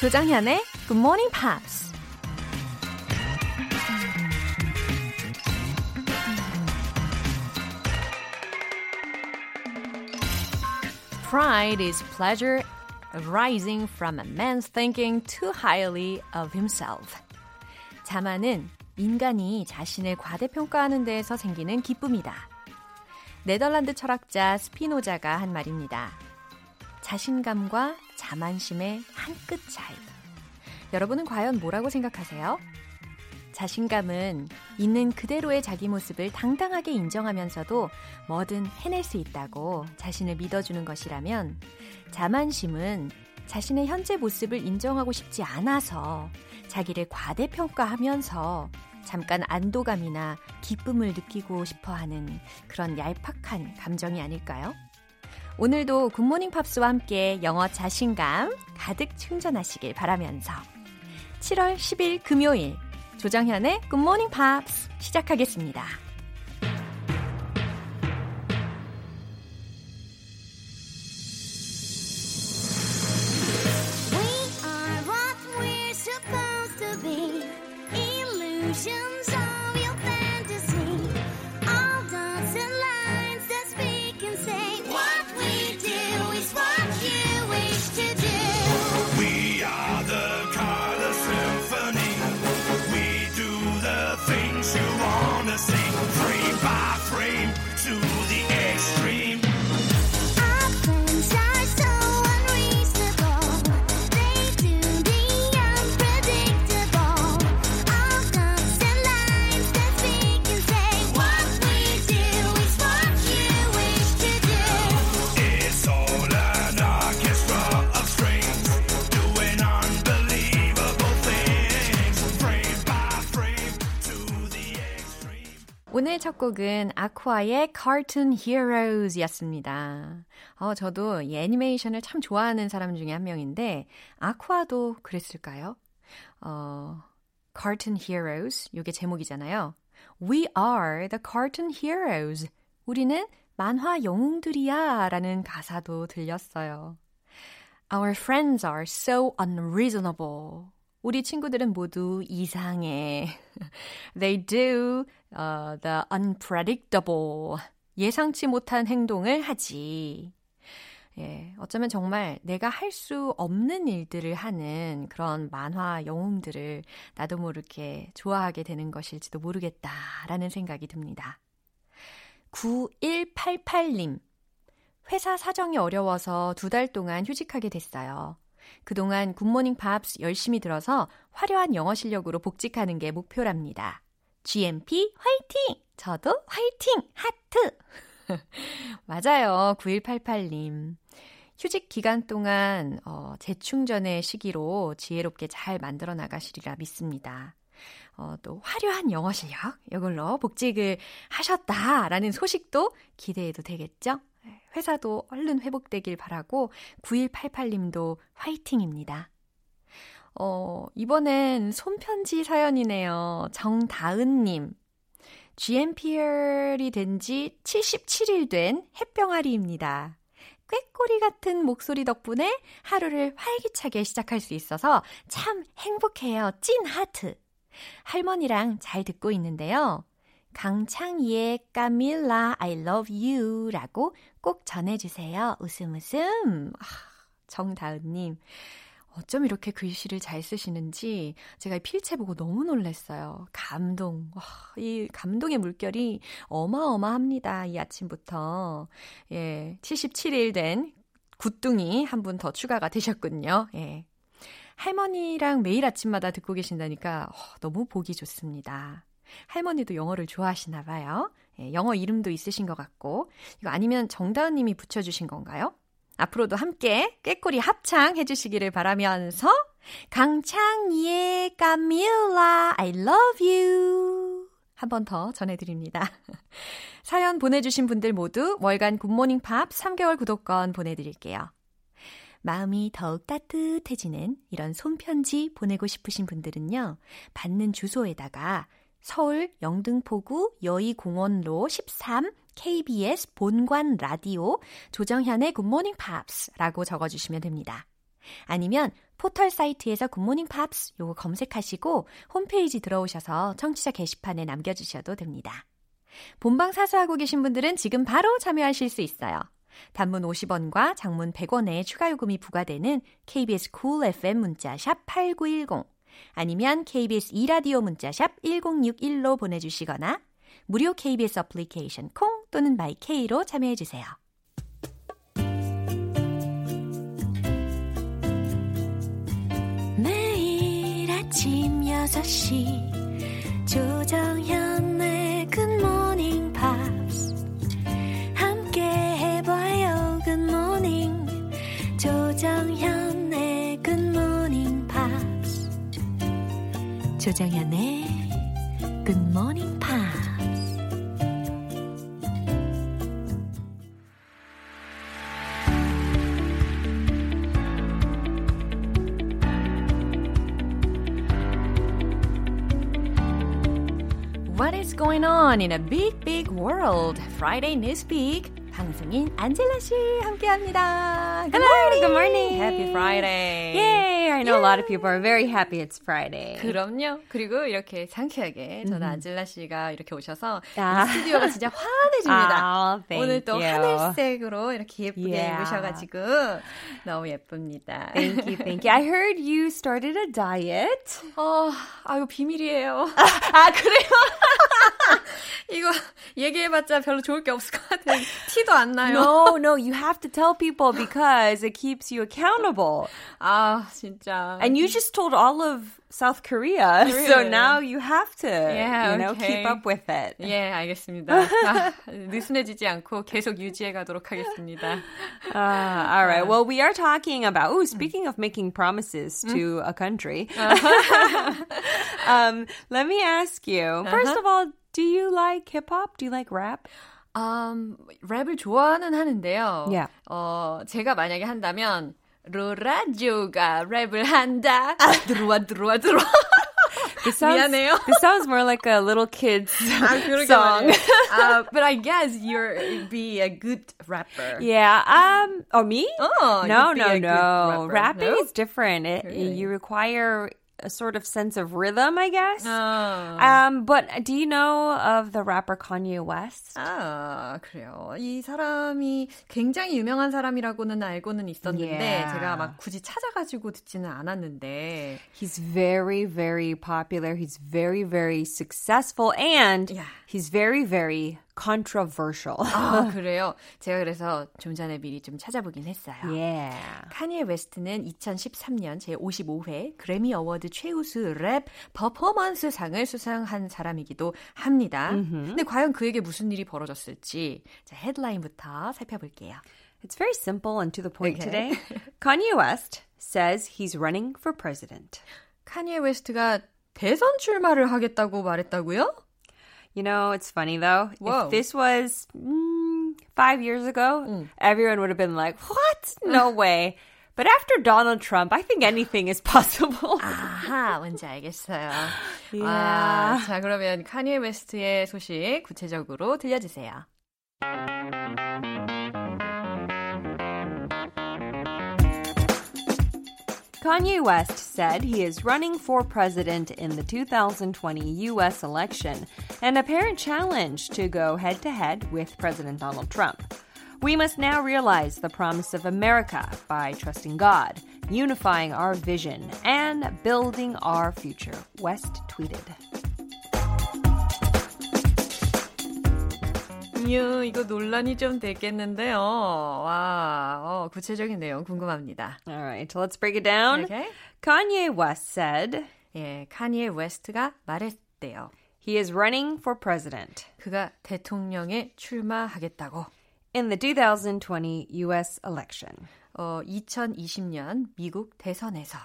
조장현의 Good Morning Pops. Pride is pleasure arising from a man's thinking too highly of himself. 자만은 인간이 자신을 과대평가하는 데에서 생기는 기쁨이다. 네덜란드 철학자 스피노자가 한 말입니다. 자신감과 자만심의 한 끗 차이. 여러분은 과연 뭐라고 생각하세요? 자신감은 있는 그대로의 자기 모습을 당당하게 인정하면서도 뭐든 해낼 수 있다고 자신을 믿어주는 것이라면 자만심은 자신의 현재 모습을 인정하고 싶지 않아서 자기를 과대평가하면서 잠깐 안도감이나 기쁨을 느끼고 싶어 하는 그런 얄팍한 감정이 아닐까요? 오늘도 굿모닝 팝스와 함께 영어 자신감 가득 충전하시길 바라면서 7월 10일 금요일 조정현의 굿모닝 팝스 시작하겠습니다. 오늘 첫 곡은 아쿠아의 Cartoon Heroes 였습니다. 어, 저도 이 애니메이션을 참 좋아하는 사람 중에 한 명인데, 아쿠아도 그랬을까요? 어, Cartoon Heroes, 이게 제목이잖아요. We are the Cartoon Heroes. 우리는 만화 영웅들이야 라는 가사도 들렸어요. Our friends are so unreasonable. 우리 친구들은 모두 이상해. They do uh, the unpredictable. 예상치 못한 행동을 하지. 예, 어쩌면 정말 내가 할 수 없는 일들을 하는 그런 만화 영웅들을 나도 모르게 좋아하게 되는 것일지도 모르겠다라는 생각이 듭니다. 9188님. 회사 사정이 어려워서 두 달 동안 휴직하게 됐어요. 그동안 굿모닝 팝스 열심히 들어서 화려한 영어 실력으로 복직하는 게 목표랍니다. GMP 화이팅! 저도 화이팅! 하트! 맞아요. 9188님. 휴직 기간 동안 어, 재충전의 시기로 지혜롭게 잘 만들어 나가시리라 믿습니다. 어, 또 화려한 영어 실력 이걸로 복직을 하셨다라는 소식도 기대해도 되겠죠? 회사도 얼른 회복되길 바라고 9188님도 화이팅입니다. 어, 이번엔 손편지 사연이네요. 정다은님. GMPR이 된 지 77일 된 햇병아리입니다. 꾀꼬리 같은 목소리 덕분에 하루를 활기차게 시작할 수 있어서 참 행복해요. 찐 하트. 할머니랑 잘 듣고 있는데요. 강창희의 까밀라 I love you 라고 꼭 전해주세요. 웃음 웃음. 아, 정다은님. 어쩜 이렇게 글씨를 잘 쓰시는지 제가 필체 보고 너무 놀랐어요. 감동. 와, 이 감동의 물결이 어마어마합니다. 이 아침부터. 예, 77일 된 굿둥이 한 분 더 추가가 되셨군요. 예. 할머니랑 매일 아침마다 듣고 계신다니까 어, 너무 보기 좋습니다. 할머니도 영어를 좋아하시나 봐요. 예, 영어 이름도 있으신 것 같고. 이거 아니면 정다은 님이 붙여주신 건가요? 앞으로도 함께 꾀꼬리 합창 해주시기를 바라면서 강창희의 까밀라 I love you 한 번 더 전해드립니다. 사연 보내주신 분들 모두 월간 굿모닝 팝 3개월 구독권 보내드릴게요. 마음이 더욱 따뜻해지는 이런 손편지 보내고 싶으신 분들은요. 받는 주소에다가 서울 영등포구 여의공원로 13 KBS 본관 라디오 조정현의 굿모닝 팝스라고 적어주시면 됩니다. 아니면 포털 사이트에서 굿모닝 팝스 요거 검색하시고 홈페이지 들어오셔서 청취자 게시판에 남겨주셔도 됩니다. 본방 사수하고 계신 분들은 지금 바로 참여하실 수 있어요. 단문 50원과 장문 100원의 추가 요금이 부과되는 KBS cool FM 문자 샵 8910 아니면 KBS 2라디오 문자 샵 1061로 보내주시거나 무료 KBS 어플리케이션 콩 또는 my K로 참여해 주세요. 매일 아침 6시 조정현의 굿모닝 조정현의 굿모닝 팝스 What is going on in a big, big world? Friday Newspeak. 방송인 안젤라 씨 함께합니다. Good Hello, morning. good morning. Happy Friday. Yay! I know a lot of people are very happy it's Friday. 그럼요. 그리고 이렇게 상쾌하게 저는 안젤라 씨가 이렇게 오셔서 아. 이 스튜디오가 진짜 환해집니다. 아, thank 오늘 또 you. 하늘색으로 이렇게 예쁘게 Yeah. 입으셔가지고 너무 예쁩니다. Thank you, thank you. I heard you started a diet. 어, 아유 비밀이에요. 아 그래요? 이거 얘기해봤자 별로 좋을 게 없을 것 같아요. 티도 안 나요. No, no, you have to tell people because it keeps you accountable. 아 진짜. And you just told all of South Korea, so Really? now you have to, Yeah, you know, okay. keep up with it. 예, 알겠습니다. 아, 느슨해지지 않고 계속 유지해 가도록 하겠습니다. Uh, all right. Well, we are talking about. Oh, speaking of making promises to a country, um, let me ask you. First of all, do you like hip hop? Do you like rap? 음, 랩을 좋아는 하는데요. Yeah. 어, 제가 만약에 한다면 로라조가 랩을 한다. 들어와 들어와 들어와. This sounds, 미안해요. this sounds more like a little kid's 아, 그러게 song. 말이에요. Uh, but I guess you're be a good rapper. Yeah. Um. Or me? Oh, no, you'd be no, a good no. rapper. Rapping No? is different. It, Really? You require a sort of sense of rhythm, I guess. 아, Um. But do you know of the rapper Kanye West? 아, 그래요. 이 사람이 굉장히 유명한 사람이라고는 알고는 있었는데 Yeah. 제가 막 굳이 찾아가지고 듣지는 않았는데 He's very, very popular. He's very, very successful, and Yeah. he's very, very controversial. 아, 그래요. 제가 그래서 좀 전에 미리 좀 찾아보긴 했어요. yeah. 카니에 웨스트는 2013년 제55회 그래미 어워드 최우수 랩 퍼포먼스 상을 수상한 사람이기도 합니다. 근데 과연 그에게 무슨 일이 벌어졌을지 자, 헤드라인부터 살펴볼게요. It's very simple and to the point Okay. today. Kanye West says he's running for president. 카니에 웨스트가 대선 출마를 하겠다고 말했다고요? You know, it's funny though. Whoa. If this was mm, five years ago, everyone would have been like, "What? No way." But after Donald Trump, I think anything is possible. 아하, 뭔지 알겠어요. Yeah. 아, 자, 그러면 카니에 웨스트의 소식 구체적으로 들려주세요. Kanye West said he is running for president in the 2020 US election, an apparent challenge to go head to head with President Donald Trump. We must now realize the promise of America by trusting God, unifying our vision, and building our future, West tweeted. 이유, 이거 논란이 좀 됐겠는데요. 와, 어, 구체적인 내용 궁금합니다. All right, let's break it down. Okay. Kanye West said 예, 카니에 웨스트가 말했대요. he is running for president 그가 대통령에 출마하겠다고. in the 2020 US election. 어, 2020년 미국 대선에서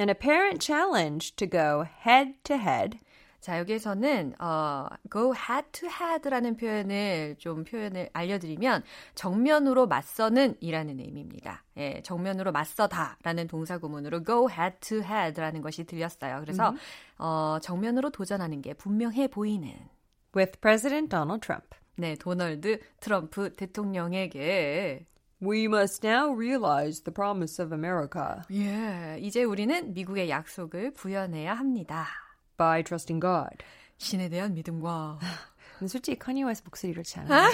An apparent challenge to go head to head 자, 여기에서는 어, go head to head라는 표현을 좀 표현을 알려드리면 정면으로 맞서는 이라는 의미입니다. 예, 정면으로 맞서다라는 동사 구문으로 go head to head라는 것이 들렸어요. 그래서 mm-hmm. 어, 정면으로 도전하는 게 분명해 보이는 with President Donald Trump. 네, 도널드 트럼프 대통령에게 We must now realize the promise of America. 예, 이제 우리는 미국의 약속을 구현해야 합니다. By trusting God. 신에 대한 믿음과 근데 솔직히 카니 웨스트 목소리 그렇지 않아요.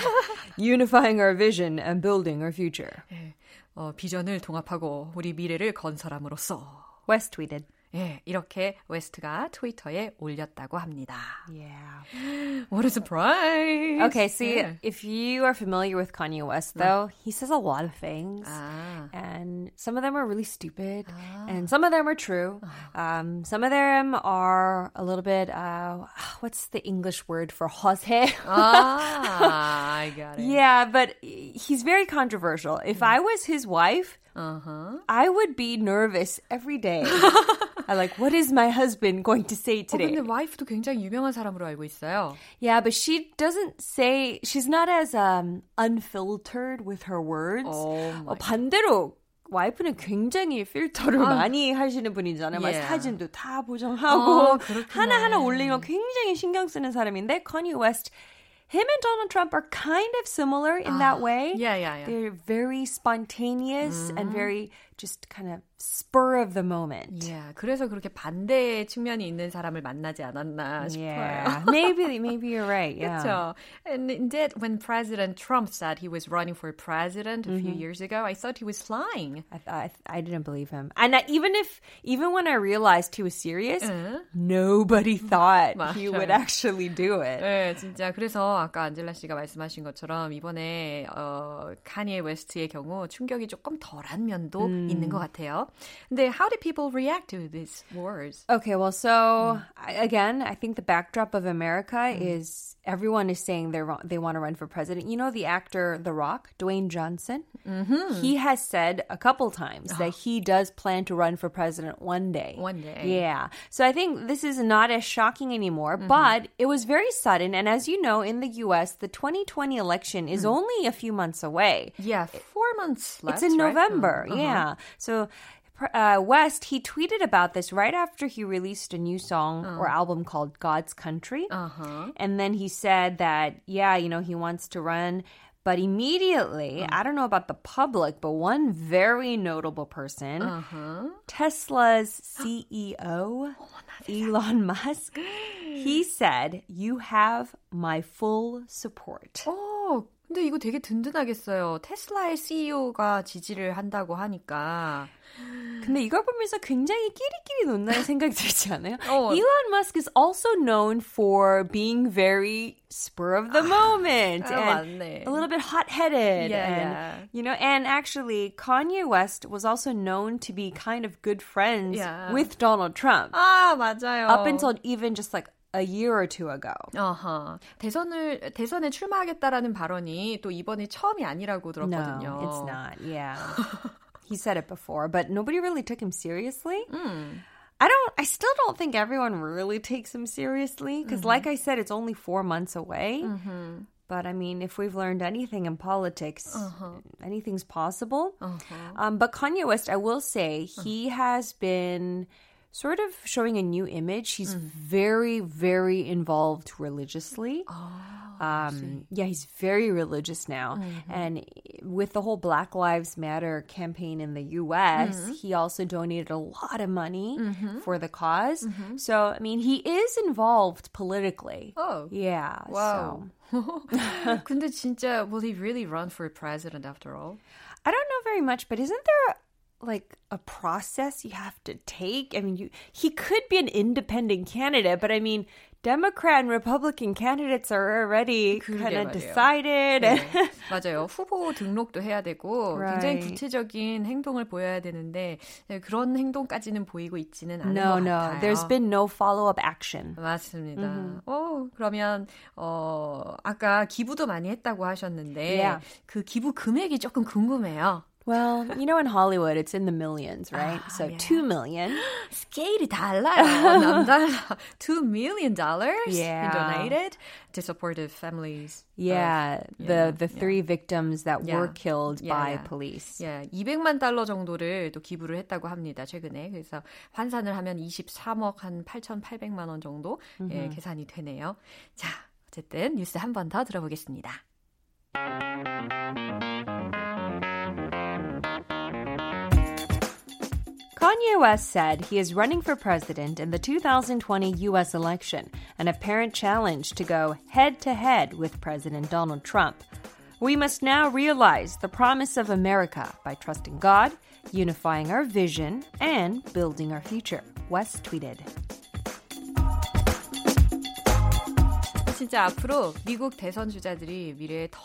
Unifying our vision and building our future. 예, 어, 비전을 통합하고 우리 미래를 건설함으로써. West tweeted. 예, 이렇게 웨스트가 트위터에 올렸다고 합니다. Yeah. What a surprise. Okay, see, yeah. if you are familiar with Kanye West, though, he says a lot of things. Ah. And some of them are really stupid. Ah. And some of them are true. Um, some of them are a little bit, uh, what's the English word for 허세? ah, I got it. Yeah, but he's very controversial. If I was his wife, uh-huh. I would be nervous every day. I like, what is my husband going to say today? 어, 근데 와이프도 굉장히 유명한 사람으로 알고 있어요. Yeah, but she doesn't say, she's not as um, unfiltered with her words. Oh 어, 반대로 와이프는 굉장히 필터를 아, 많이 하시는 분이잖아요. Yeah. 사진도 다 보정하고 어, 하나하나 올리는 거 굉장히 신경 쓰는 사람인데 커니 웨스트 him and Donald Trump are kind of similar in that way. Yeah, yeah, yeah. They're very spontaneous mm-hmm. and very just kind of spur of the moment. Yeah, 그래서 그렇게 반대의 측면이 있는 사람을 만나지 않았나 싶어요. Yeah, maybe, maybe you're right. Yeah. 그렇죠. And indeed, when President Trump said he was running for president a mm-hmm. few years ago, I thought he was lying. I, I, I didn't believe him. And I, even if, even when I realized he was serious, uh-huh. nobody thought he would actually do it. 네, 진짜 그래서 아까 안젤라 씨가 말씀하신 것처럼 이번에 어, 카니에 웨스트의 경우 충격이 조금 덜한 면도 음. 있는 것 같아요. 근데 how did people react to these wars? Okay, well, so mm. again, I think the backdrop of America mm. is everyone is saying they they want to run for president. You know the actor The Rock, Dwayne Johnson. Mm-hmm. He has said a couple times that he does plan to run for president one day. One day, yeah. So I think this is not as shocking anymore, mm-hmm. but it was very sudden. And as you know, in the U.S., the 2020 election is mm. only a few months away. Yeah, four months left. It's in right? November. Uh-huh. Yeah. So uh, West, he tweeted about this right after he released a new song uh. or album called God's Country. Uh-huh. And then he said that, yeah, you know, he wants to run. But immediately, uh. I don't know about the public, but one very notable person, uh-huh. Tesla's CEO, oh, Elon Musk, he said, You have my full support. Oh, 근데 이거 되게 든든하겠어요. 테슬라의 CEO가 지지를 한다고 하니까. 근데 이걸 보면서 굉장히 끼리끼리 논다는 생각이 들지 않아요? 어. Elon Musk is also known for being very spur of the moment 아, and 맞네. a little bit hot-headed. Yeah, and, yeah. You know, and actually Kanye West was also known to be kind of good friends yeah. with Donald Trump. 아, 맞아요. Up until even just like a year or two ago. 어허. 대선을 대선에 출마하겠다라는 발언이 또 이번이 처음이 아니라고 들었거든요. No, it's not. Yeah. he said it before, but nobody really took him seriously. Mm. I don't I still don't think everyone really takes him seriously because mm-hmm. like I said it's only 4 months away. Mm-hmm. But I mean, if we've learned anything in politics, uh-huh. anything's possible. Uh-huh. Um, but Kanye West, I will say, he has been sort of showing a new image. He's mm. very, very involved religiously. Oh, um, yeah, he's very religious now. Mm-hmm. And with the whole Black Lives Matter campaign in the US, mm-hmm. he also donated a lot of money mm-hmm. for the because mm-hmm. So, I mean, he is involved politically. Oh. Yeah. Wow. So. 근데 진짜, will he really run for president after all? I don't know very much, but isn't there like a process you have to take? I mean, you he could be an independent candidate, but I mean, Democrat and Republican candidates are already kind of decided. 네, 맞아요. 후보 등록도 해야 되고 right. 굉장히 구체적인 행동을 보여야 되는데 그런 행동까지는 보이고 있지는 않은 no, 것 no. 같아요. There's been no follow-up action. 맞습니다. Mm-hmm. 어, 그러면 어, 아까 기부도 많이 했다고 하셨는데 yeah. 그 기부 금액이 조금 궁금해요. Well, you know, in Hollywood, it's in the millions, right? Ah, so yeah. two million. 스케일이 달라요. 남달라. Two million dollars Yeah. donated to supportive families. Yeah, of- the the three victims that Yeah. were killed Yeah, by yeah. police. 예, 200만 달러 정도를 또 기부를 했다고 합니다. 최근에. 그래서 환산을 하면 23억 한 8,800만 원 정도 예, 계산이 되네요. 자, 어쨌든 뉴스 한 번 더 들어보겠습니다. Kanye West said he is running for president in the 2020 U.S. election, an apparent challenge to go head to head with President Donald Trump. We must now realize the promise of America by trusting God, unifying our vision, and building our future, West tweeted. 진짜 앞으로 미국 대선 주자들이 미래에 더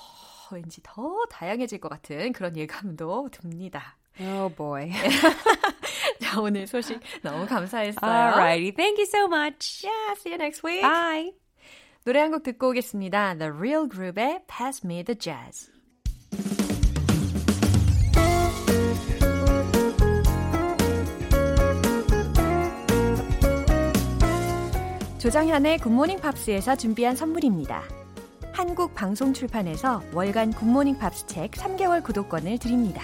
왠지 더 다양해질 것 같은 그런 예감도 듭니다. Oh boy. 자, 오늘 소식 너무 감사했어요. Alrighty, thank you so much. Yeah, see you next week. Bye. 노래 한 곡 듣고 오겠습니다. The Real Group의 Pass Me the Jazz. 조정현의 굿모닝 팝스에서 준비한 선물입니다. 한국 방송 출판에서 월간 굿모닝 팝스 책 3개월 구독권을 드립니다.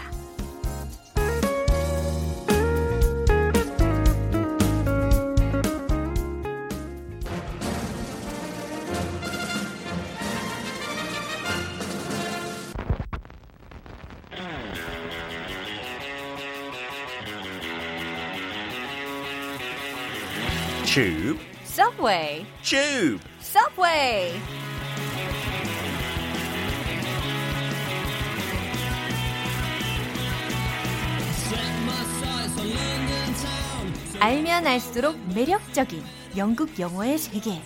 Tube, Subway, tube. Subway. 알면 알수록 매력적인 영국 영어의 세계.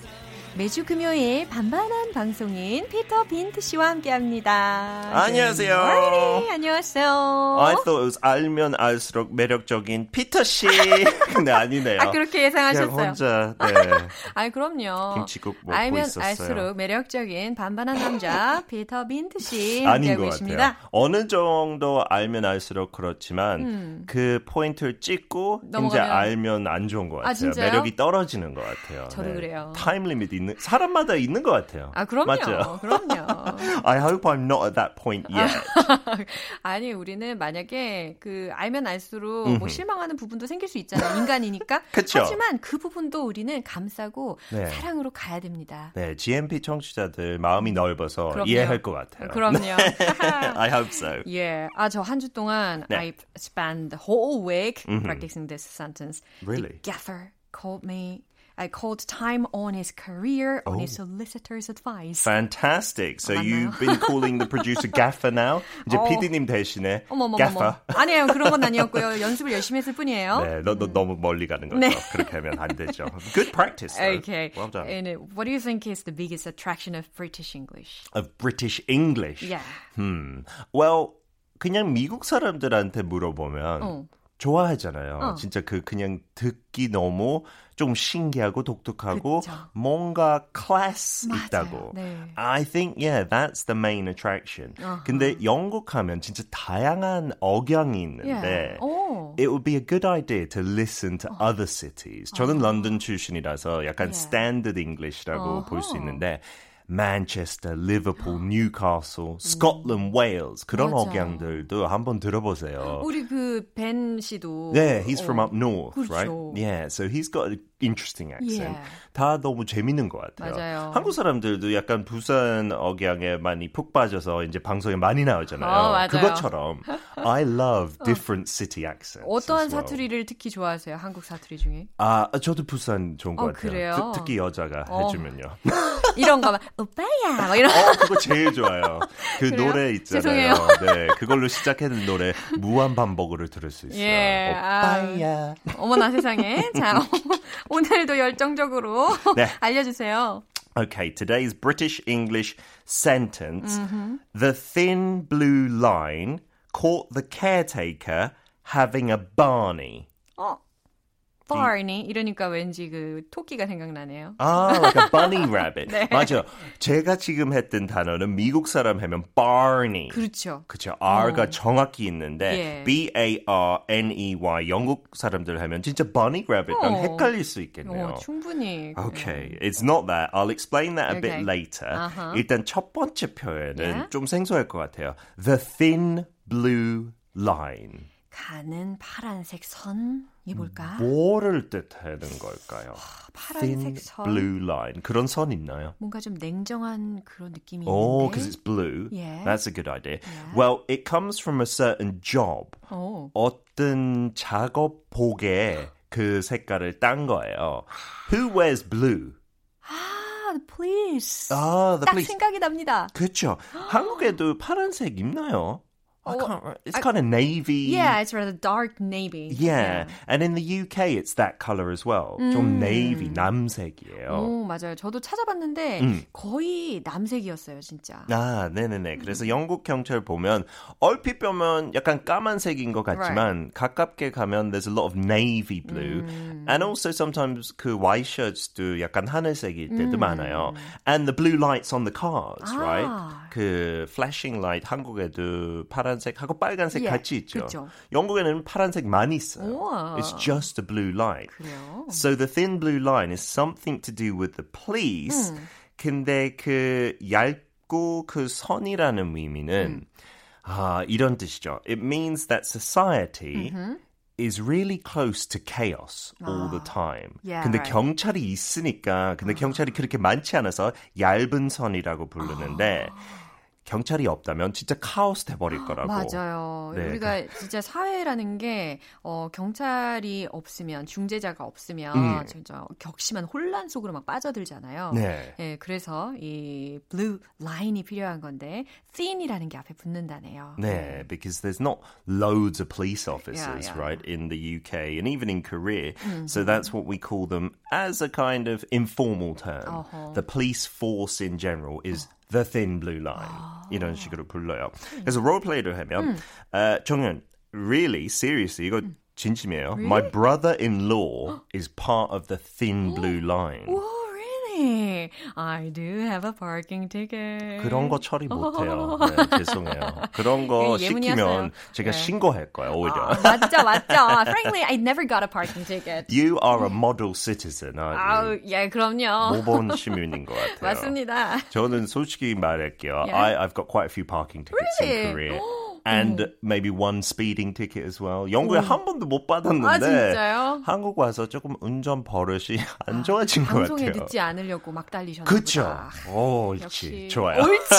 매주 금요일 반반한 방송인 피터 빈트 씨와 함께합니다. 안녕하세요. Morning. 안녕하세요. I thought it was 알면 알수록 매력적인 피터 씨. 근데 아니네요. 아 그렇게 예상하셨어요. 혼자 네. 아 그럼요. 김치국 먹고 알면 있었어요. 알수록 매력적인 반반한 남자 피터 빈트 씨 아닌 것 계십니다. 같아요. 어느 정도 알면 알수록 그렇지만 그 포인트를 찍고 이제 음. 넘어가면- 알면 안 좋은 것 아, 같아요. 진짜요? 매력이 떨어지는 것 같아요. 저도 그래요. time limit 있는 사람마다 있는 것 같아요. 아 그럼요. 맞죠? 그럼요. I hope I'm not at that point yet. 아니 우리는 만약에 그 알면 알수록 뭐 실망하는 부분도 생길 수 있잖아요. 인간이니까. 그쵸. 하지만 그 부분도 우리는 감싸고 네. 사랑으로 가야 됩니다. 네, GMP 청취자들 마음이 넓어서 그럼요. 이해할 것 같아요. 그럼요. I hope so. 예. 아, 저 한 주 동안 네. I spent the whole week practicing this sentence. Really? The gaffer called me I called time on his career on his Oh. solicitor's advice. Fantastic. So 맞나요? you've been calling the producer gaffer now? 이제 어. PD님 대신에 어머머머. gaffer. 아니에요. 그런 건 아니었고요. 연습을 열심히 했을 뿐이에요. 네, 너, 너 너무 멀리 가는 거죠. 네. 그렇게 하면 안 되죠. Good practice. Though. Okay. Well done. And uh, what do you think is the biggest attraction of British English? Of British English. Yeah. Hmm. Well, 그냥 미국 사람들한테 물어보면 어. 좋아하잖아요. 어. 진짜 그 그냥 듣기 너무 좀 신기하고 독특하고 그쵸. 뭔가 클래스 맞아요. 있다고. 네. I think yeah, that's the main attraction. 어허. 근데 영국 하면 진짜 다양한 억양이 있는데 Yeah. 오. It would be a good idea to listen to other cities. 저는 런던 출신이라서 약간 Yeah. standard English라고 볼 수. 있는데 Manchester, Liverpool, Newcastle, Scotland, Wales 그런 맞아. 억양들도 한번 들어보세요. 우리 그벤 씨도 Yeah, he's 어, from up north, 그렇죠. right? Yeah, so he's got an interesting accent. Yeah. 다 너무 재밌는 것 같아요. 맞아요. 한국 사람들도 약간 부산 억양에 많이 푹 빠져서 이제 방송에 많이 나오잖아요. 어, 맞아요. 그것처럼 I love different city accents. 어떠한 well. 사투리를 특히 좋아하세요? 한국 사투리 중에? 아, 저도 부산 좋은 것 어, 같아요. 그래요? 특, 히 여자가 어. 해주면요. 이런 거만 오빠야 막 이런 어, 그거 제일 좋아요. 그 그래요? 노래 있잖아요. 죄송해요. 네, 그걸로 시작하는 노래 무한 반복으로 들을 수 있어요. 예, 오빠야. 어머나 세상에. 자, 오늘도 열정적으로 네. 알려주세요. Okay, today's British English sentence. Mm-hmm. The thin blue line caught the caretaker having a Barney. 어, Barney 이러니까 왠지 그 토끼가 생각나네요. 아, like a bunny rabbit. 네. 맞아요. 제가 지금 했던 단어는 미국 사람 하면 Barney. 그렇죠. 그쵸. R가 정확히 있는데 예. B-A-R-N-E-Y 영국 사람들 하면 진짜 bunny rabbit랑 어. 헷갈릴 수 있겠네요. 어, 충분히. Okay, it's not that. I'll explain that a bit Okay. later. Uh-huh. 일단 첫 번째 표현은 Yeah. 좀 생소할 것 같아요. The thin blue line. 가는 파란색 선이 뭘까? 뭐를 뜻하는 걸까요? 파란색 thin 선. blue line. 그런 선 있나요? 뭔가 좀 냉정한 그런 느낌이 Oh, 있는데. because it's blue. Yeah. That's a good idea. Well, it comes from a certain job. 어. 어떤 작업복에 그 색깔을 딴 거예요. Who wears blue? 아, please. 아, the 딱 police. 생각이 납니다. 그렇죠. 한국에도 파란색 입나요? I 어, can't. re- It's kind of navy. Yeah, it's rather dark navy. Yeah. And in the UK, it's that color as well. 좀 navy, 남색이에요. 오, 맞아요. 저도 찾아봤는데 음. 거의 남색이었어요, 진짜. 아, 네네네. 그래서 영국 경찰 보면 얼핏 보면 약간 까만색인 것 같지만 가깝게 가면 there's a lot of navy blue. And also sometimes 그 white shirts도 약간 하늘색일 때도 많아요. And the blue lights on the cars, 아. right? 그 flashing light 한국에도 파란색하고 빨간색 예, 같이 있죠. 그쵸. 영국에는 파란색 많이 있어요. 우와. It's just a blue light. 그래요? So the thin blue line is something to do with the police. 근데 그 얇고 그 선이라는 의미는 아, 이런 뜻이죠. It means that society is really close to chaos all the time. Yeah, 근데 right. 경찰이 있으니까 근데 경찰이 그렇게 많지 않아서 얇은 선이라고 부르는데 경찰이 없다면 진짜 카오스 돼버릴 거라고. 맞아요. 네, 우리가 진짜 사회라는 게 어, 경찰이 없으면 중재자가 없으면 음. 진짜 격심한 혼란 속으로 막 빠져들잖아요. 네. 예, 그래서 이 blue line이 필요한 건데 thin이라는 게 앞에 붙는다네요. Yeah, because there's not loads of police officers, Yeah, yeah. right, in the UK and even in Korea. So that's what we call them as a kind of informal term. 어허. The police force in general is the thin blue line. 이런 식으로 불러요. 그래서 롤플레이를 하면 어, 정연, really, seriously, 이거 진심이에요. My brother-in-law is part of the thin blue line. Oh, really? I do have a parking ticket. 그런 거 처리 못해요. 네, 죄송해요. 그런 거. 시키면 제가 네. 신고할 거예요, 오히려. 아, 맞죠, 맞죠. Frankly, I never got a parking ticket. You are a model citizen, 아우? 예, 그럼요. 모범 시민인 것 같아요. 맞습니다. 저는 솔직히 말할게요. Yeah. I, I've got quite a few parking tickets Really? in Korea. And maybe one speeding ticket as well. 영국에 한 번도 못 아, 받았는데 진짜요? 한국 와서 조금 운전 버릇이 안 좋아진 것 방송에 같아요. 늦지 않으려고 막 달리셨나 그쵸? 보다. 오, 옳지. 역시 좋아요. 옳지.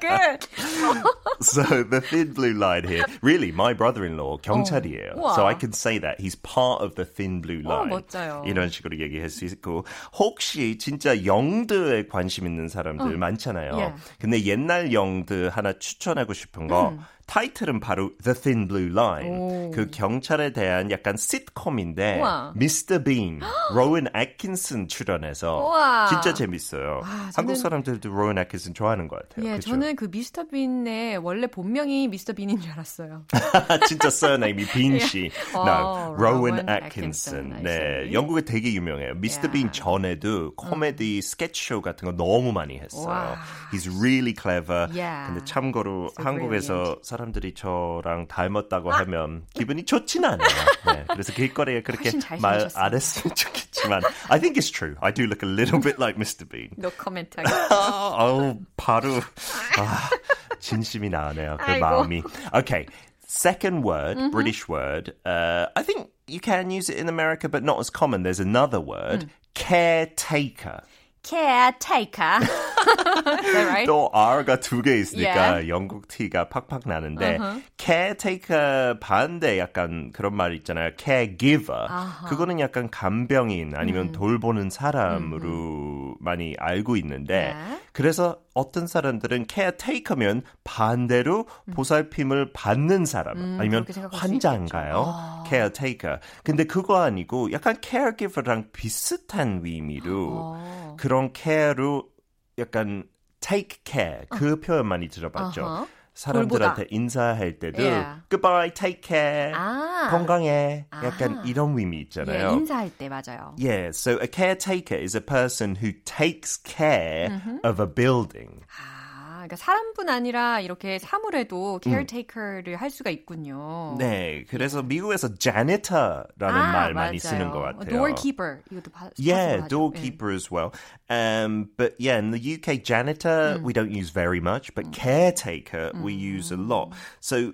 Good. So the thin blue line here, really, my brother-in-law 경찰이에요. 우와. So I can say that he's part of the thin blue 어, line. 멋져요. 이런 식으로 얘기할 수 있고 혹시 진짜 영드에 관심 있는 사람들 많잖아요. 예. 근데 옛날 영드 하나 추천하고 싶은 거 음. 타이틀은 바로 The Thin Blue Line. 오. 그 경찰에 대한 약간 시트콤인데 우와. 미스터 빈, 로운 애킨슨 출연해서 우와. 진짜 재밌어요. 아, 한국 저는- 사람들도 로운 애킨슨 좋아하는 것 같아요. 예, 그쵸? 저는 그 미스터 빈의 원래 본명이 미스터 빈인 줄 알았어요. 진짜 surname이 빈 씨. 어, No, Rowan Rowan Atkinson. Atkinson, I 네. 영국에 되게 유명해요. 미스터 Yeah. 빈 전에도 코미디 스케치 쇼 같은 거 너무 많이 했어요. 와. He's really clever. Yeah. 근데 참고로 So 한국에서 사람 들이 저랑 닮았다고 하면 기분이 좋진 않아요. 네, 그래서 길거리에 그렇게 훨씬 잘생기셨어요. 말 안 했으면 좋겠지만 I think it's true. I do look a little bit like Mr. Bean. 노 코멘트. 아, 아우 바로 아, 진심이 나네요. 그 아이고. 마음이. Okay. Second word, British word. Uh, I think you can use it in America, but not as common. There's another word, caretaker. Caretaker. Right? 또 R가 두 개 있으니까 Yeah. 영국 티가 팍팍 나는데 caretaker 반대 약간 그런 말 있잖아요. caregiver. 그거는 약간 간병인 아니면 돌보는 사람으로 많이 알고 있는데 네. 그래서 어떤 사람들은 caretaker면 반대로 보살핌을 받는 사람 아니면 생각할 수 환자인가요? caretaker. 근데 그거 아니고 약간 caregiver랑 비슷한 의미로 어. 그런 care로 약간 take care 그 표현 많이 들어봤죠. 어허. 사람들한테 인사할 때도 Yeah. goodbye, take care, 아. 건강해. 약간 아. 이런 의미 예, 있잖아요. 인사할 때 맞아요. Yeah, so a caretaker is a person who takes care of a building. 아, 그러니까 사람뿐 아니라 이렇게 사물에도 caretaker를 할 수가 있군요. 네, 그래서 미국에서 janitor라는 아, 말 많이 맞아요. 쓰는 것 같아요. doorkeeper 이것도 바, Yeah, doorkeeper as well. Um, but yeah, in the UK, janitor we don't use very much, but caretaker we use a lot. So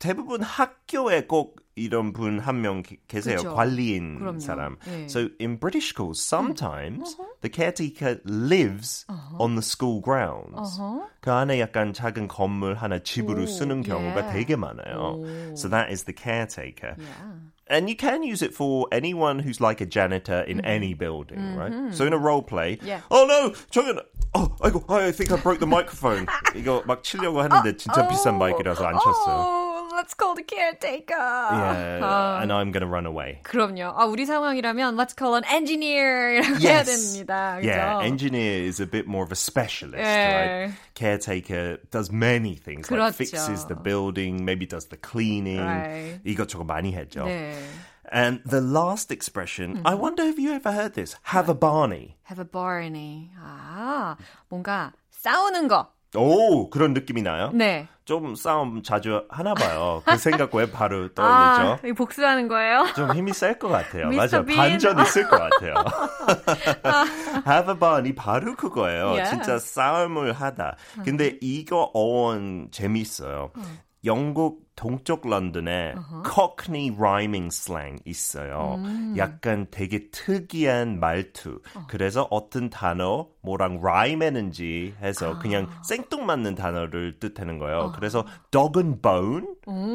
대부분 학교에 꼭 이런 분 한 명 계세요. 그쵸. 관리인 그럼요. 사람. 예. So in British schools, sometimes the caretaker lives on the school grounds. 어허. 그 안에 약간 작은 건물 하나 집으로 오, 쓰는 경우가 예. 되게 많아요. 오. So that is the caretaker. Yeah. And you can use it for anyone who's like a janitor in any building, right? So in a role play, Yeah. oh no, 저건 oh, 아이고, I think I broke the microphone. 이거 막 치려고 했는데 진짜 비싼 마이크라서 안 쳤어요. Oh, let's call the caretaker. Yeah, 아, and I'm gonna run away. 그럼요. 아, 우리 상황이라면 let's call an engineer 이라고 해야 됩니다. 그죠? Yeah, engineer is a bit more of a specialist, 예. right? Caretaker does many things, like 그렇죠. fixes the building, maybe does the cleaning. Right. 이것저것 많이 했죠. 네. And the last expression, I wonder if you ever heard this, have a Barney. Have a barney. 아, 뭔가 싸우는 거. 오, 그런 느낌이 나요? 네. 좀 싸움 자주 하나 봐요. 그 생각 왜 바로 아, 떠오르죠? 이 복수하는 거예요? 좀 힘이 셀 것 같아요. 맞아요. Bean. 반전 있을 것 같아요. Have a barney 바로 그거예요. Yeah. 진짜 싸움을 하다. 근데 이거 어원 재밌어요. 영국 동쪽 런던에 cockney rhyming slang 있어요. 약간 되게 특이한 말투. 그래서 어떤 단어 뭐랑 rhyme했는지 해서 그냥 생뚱맞는 단어를 뜻하는 거예요. 그래서 dog은 bone,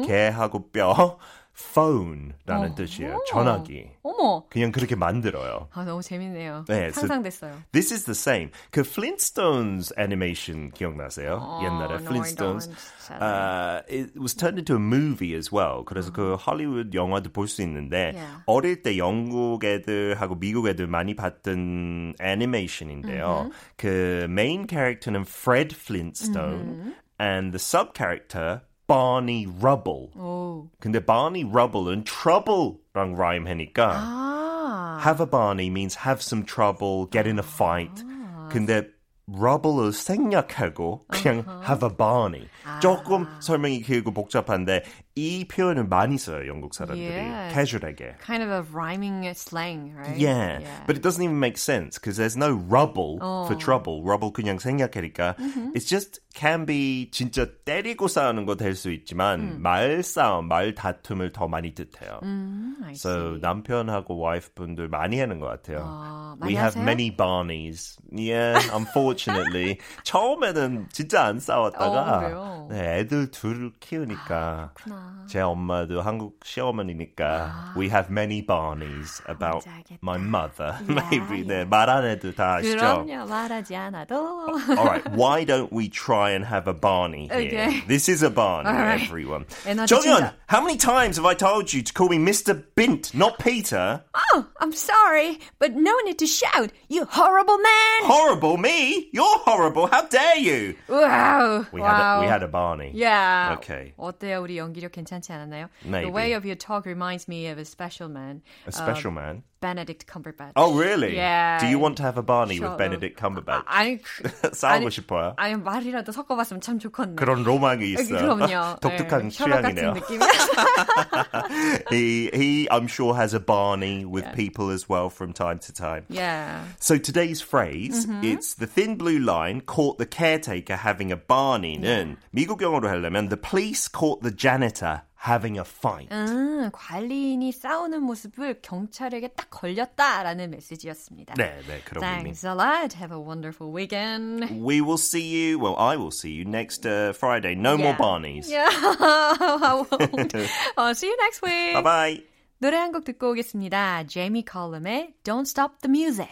개하고 뼈, phone라는 뜻이에요. 전화기. 어머. 그냥 그렇게 만들어요. 아, 너무 재밌네요. 네, so- 상상됐어요. This is the same. 그 Flintstones animation 기억나세요? 옛날에 Oh, no, Flintstones. Uh, it was turned into a movie as well. 그래서 그 할리우드 영화도 볼 수 있는데 Yeah. 어릴 때 영국 애들하고 미국 애들 많이 봤던 애니메이션인데요. 그 메인 캐릭터는 Fred Flintstone and the sub character Barney Rubble. 오. 근데 Barney Rubble은 trouble랑 rhyme 하니까 아. have a Barney means have some trouble, get in a fight. 근데 rubble을 생략하고 그냥 have a Barney. 조금 설명이 길고 복잡한데 이 표현을 많이 써요 영국 사람들이 Yeah. casual하게. Kind of a rhyming slang, right? Yeah, but it doesn't even make sense because there's no rubble for trouble. rubble 그냥 생략하니까 it's just can be 진짜 때리고 싸우는 거 될 수 있지만 말 싸움, 말 다툼을 더 많이 뜻해요. 음, I So. 남편하고 와이프 분들 많이 하는 것 같아요. 아, We have 하세요? many Barneys. Yeah, unfortunately. 처음에는 진짜 안 싸웠다가 어? 네, 애들 둘 키우니까 그 렇구나. 제 엄마도 한국 시어머니니까 we have many Barneys about 뭔지 알겠다. my mother. Yeah, Maybe 네, 말안 해도 다 아시죠? 그럼요. 말하지 않아도. All right, why don't we try and have a Barney here? Okay. This is a Barney, All right. everyone. 에너지 정연, 충전. how many times have I told you to call me Mr. Bint, not Peter? Oh, I'm sorry, but no need to shout, you horrible man! Horrible, me? You're horrible. How dare you? Wow. We wow. had a, we had a Barney. Yeah. Okay. 어때요? 우리 연기력 괜찮지 않았나요? Maybe. The way of your talk reminds me of a special man. A special man. Benedict Cumberbatch. Oh, really? Yeah. Do you want to have a Barney with Sure. Benedict Cumberbatch? 아니, 그- 싸우고 아니, 싶어요. 아니 말이라도 섞어봤으면 참 좋겠네. 그런 로망이 있어요. 그럼요. 독특한 네, 셜록 취향이네요. 같은 느낌이야. he, he, I'm sure, has a Barney with people as well from time to time. yeah. So today's phrase, Mm-hmm. it's the thin blue line caught the caretaker having a Barney는 미국 영어로 하려면 the police caught the janitor having a fight. 음, 관리인이 싸우는 모습을 경찰에게 딱 걸렸다라는 메시지였습니다. 네, 네, 그런 의미. Thanks a lot. Have a wonderful weekend. We will see you, well, I will see you next uh, Friday. No more Yeah. Barneys. Yeah, I won't. uh, see you next week. Bye bye. 노래 한 곡 듣고 오겠습니다. 제이미 컬럼의 Don't Stop the Music.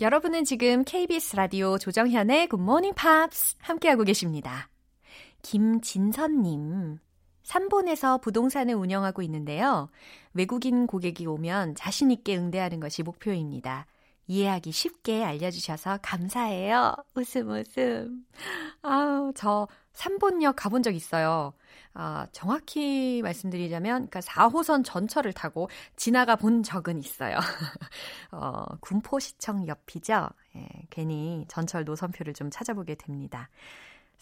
여러분은 지금 KBS 라디오 조정현의 Good Morning Pops 함께하고 계십니다. 김진선님. 삼본에서 부동산을 운영하고 있는데요. 외국인 고객이 오면 자신있게 응대하는 것이 목표입니다. 이해하기 쉽게 알려주셔서 감사해요. 웃음 웃음. 아우, 저 3본역 가본 적 있어요. 아, 정확히 말씀드리자면, 그니까 4호선 전철을 타고 지나가 본 적은 있어요. 어, 군포시청 옆이죠? 예, 괜히 전철 노선표를 좀 찾아보게 됩니다.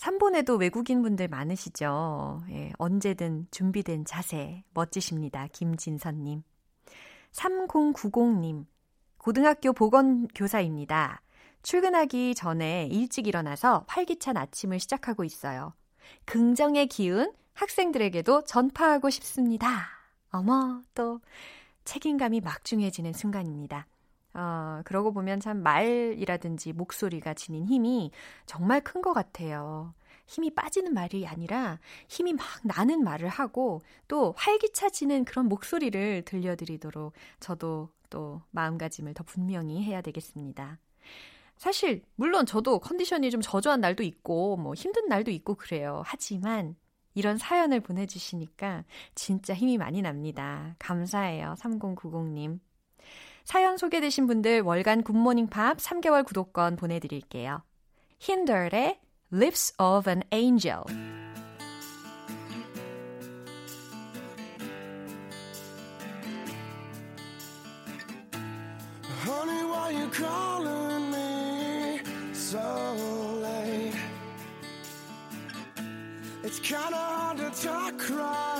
3본에도 외국인 분들 많으시죠? 예, 언제든 준비된 자세, 멋지십니다. 김진선님. 3090님, 고등학교 보건교사입니다. 출근하기 전에 일찍 일어나서 활기찬 아침을 시작하고 있어요. 긍정의 기운 학생들에게도 전파하고 싶습니다. 어머, 또 책임감이 막중해지는 순간입니다. 어, 그러고 보면 참 말이라든지 목소리가 지닌 힘이 정말 큰 것 같아요. 힘이 빠지는 말이 아니라 힘이 막 나는 말을 하고 또 활기차지는 그런 목소리를 들려드리도록 저도 또 마음가짐을 더 분명히 해야 되겠습니다. 사실 물론 저도 컨디션이 좀 저조한 날도 있고 뭐 힘든 날도 있고 그래요. 하지만 이런 사연을 보내주시니까 진짜 힘이 많이 납니다. 감사해요. 3090님. 사연 소개되신 분들 월간 굿모닝 팝 3개월 구독권 보내드릴게요. 힌덜의 Lips of an Angel. Right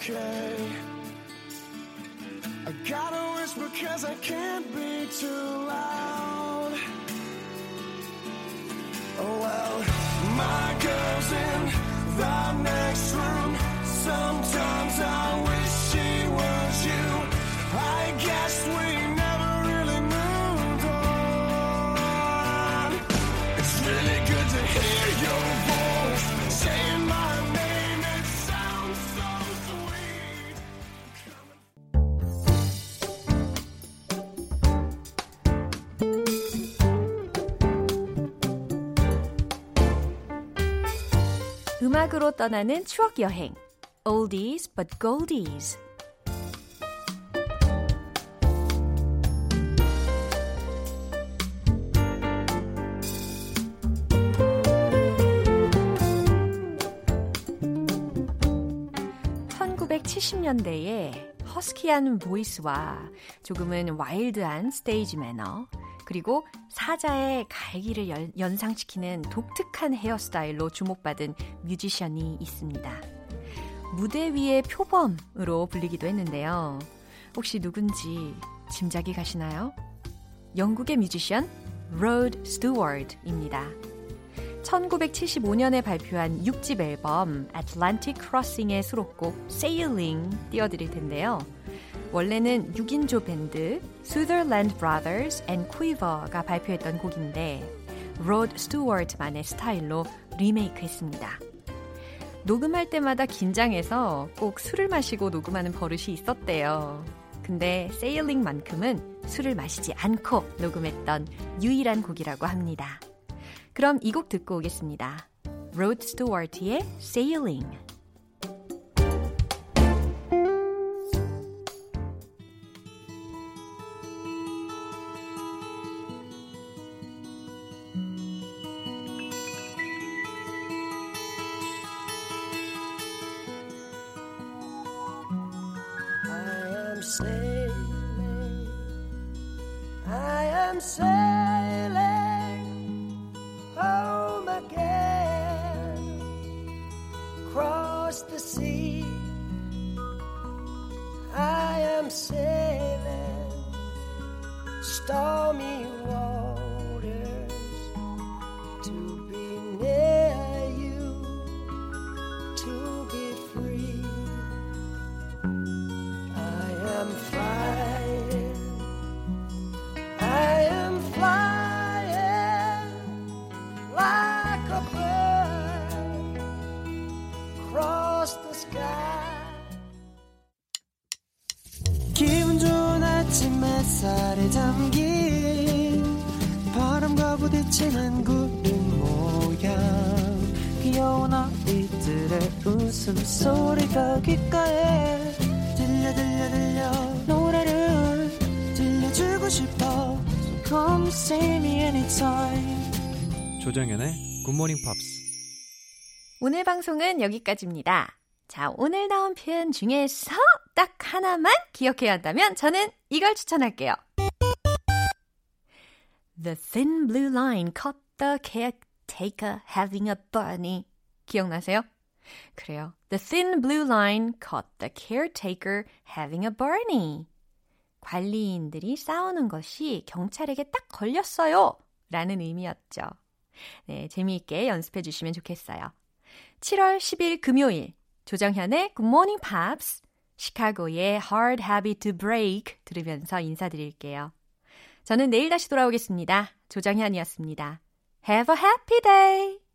okay? I gotta whisper cause I can't be too loud. Oh well. My girl's in the next room. Sometimes I wish she was you. 음악으로 떠나는 추억 여행. Oldies but Goldies. (1970년대에) 허스키한 보이스와 조금은 와일드한 스테이지 매너 그리고 사자의 갈기를 연, 연상시키는 독특한 헤어스타일로 주목받은 뮤지션이 있습니다. 무대 위의 표범으로 불리기도 했는데요. 혹시 누군지 짐작이 가시나요? 영국의 뮤지션 로드 스튜어트입니다. 1975년에 발표한 6집 앨범 Atlantic Crossing의 수록곡 Sailing 띄워드릴 텐데요. 원래는 6인조 밴드 Sutherland Brothers and Quiver가 발표했던 곡인데 로드 스튜어트만의 스타일로 리메이크했습니다. 녹음할 때마다 긴장해서 꼭 술을 마시고 녹음하는 버릇이 있었대요. 근데 Sailing만큼은 술을 마시지 않고 녹음했던 유일한 곡이라고 합니다. 그럼 이 곡 듣고 오겠습니다. 로드 스튜어트의 Sailing. 햇살에 담긴 바람과 부딪히는 구름 모양. 귀여운 아이 그들의 웃음소리가 귓가에 들려 들려 들려. 노래를 들려주고 싶어. So come see me anytime. 조정연의 굿모닝 팝스 오늘 방송은 여기까지입니다. 자, 오늘 나온 표현 중에서 딱 하나만 기억해야 한다면 저는 이걸 추천할게요. The thin blue line caught the caretaker having a bunny. 기억나세요? 그래요. The thin blue line caught the caretaker having a bunny. 관리인들이 싸우는 것이 경찰에게 딱 걸렸어요. 라는 의미였죠. 네, 재미있게 연습해 주시면 좋겠어요. 7월 10일 금요일 조정현의 Good Morning Pops 시카고의 Hard Habit to Break 들으면서 인사드릴게요. 저는 내일 다시 돌아오겠습니다. 조정현이었습니다. Have a happy day!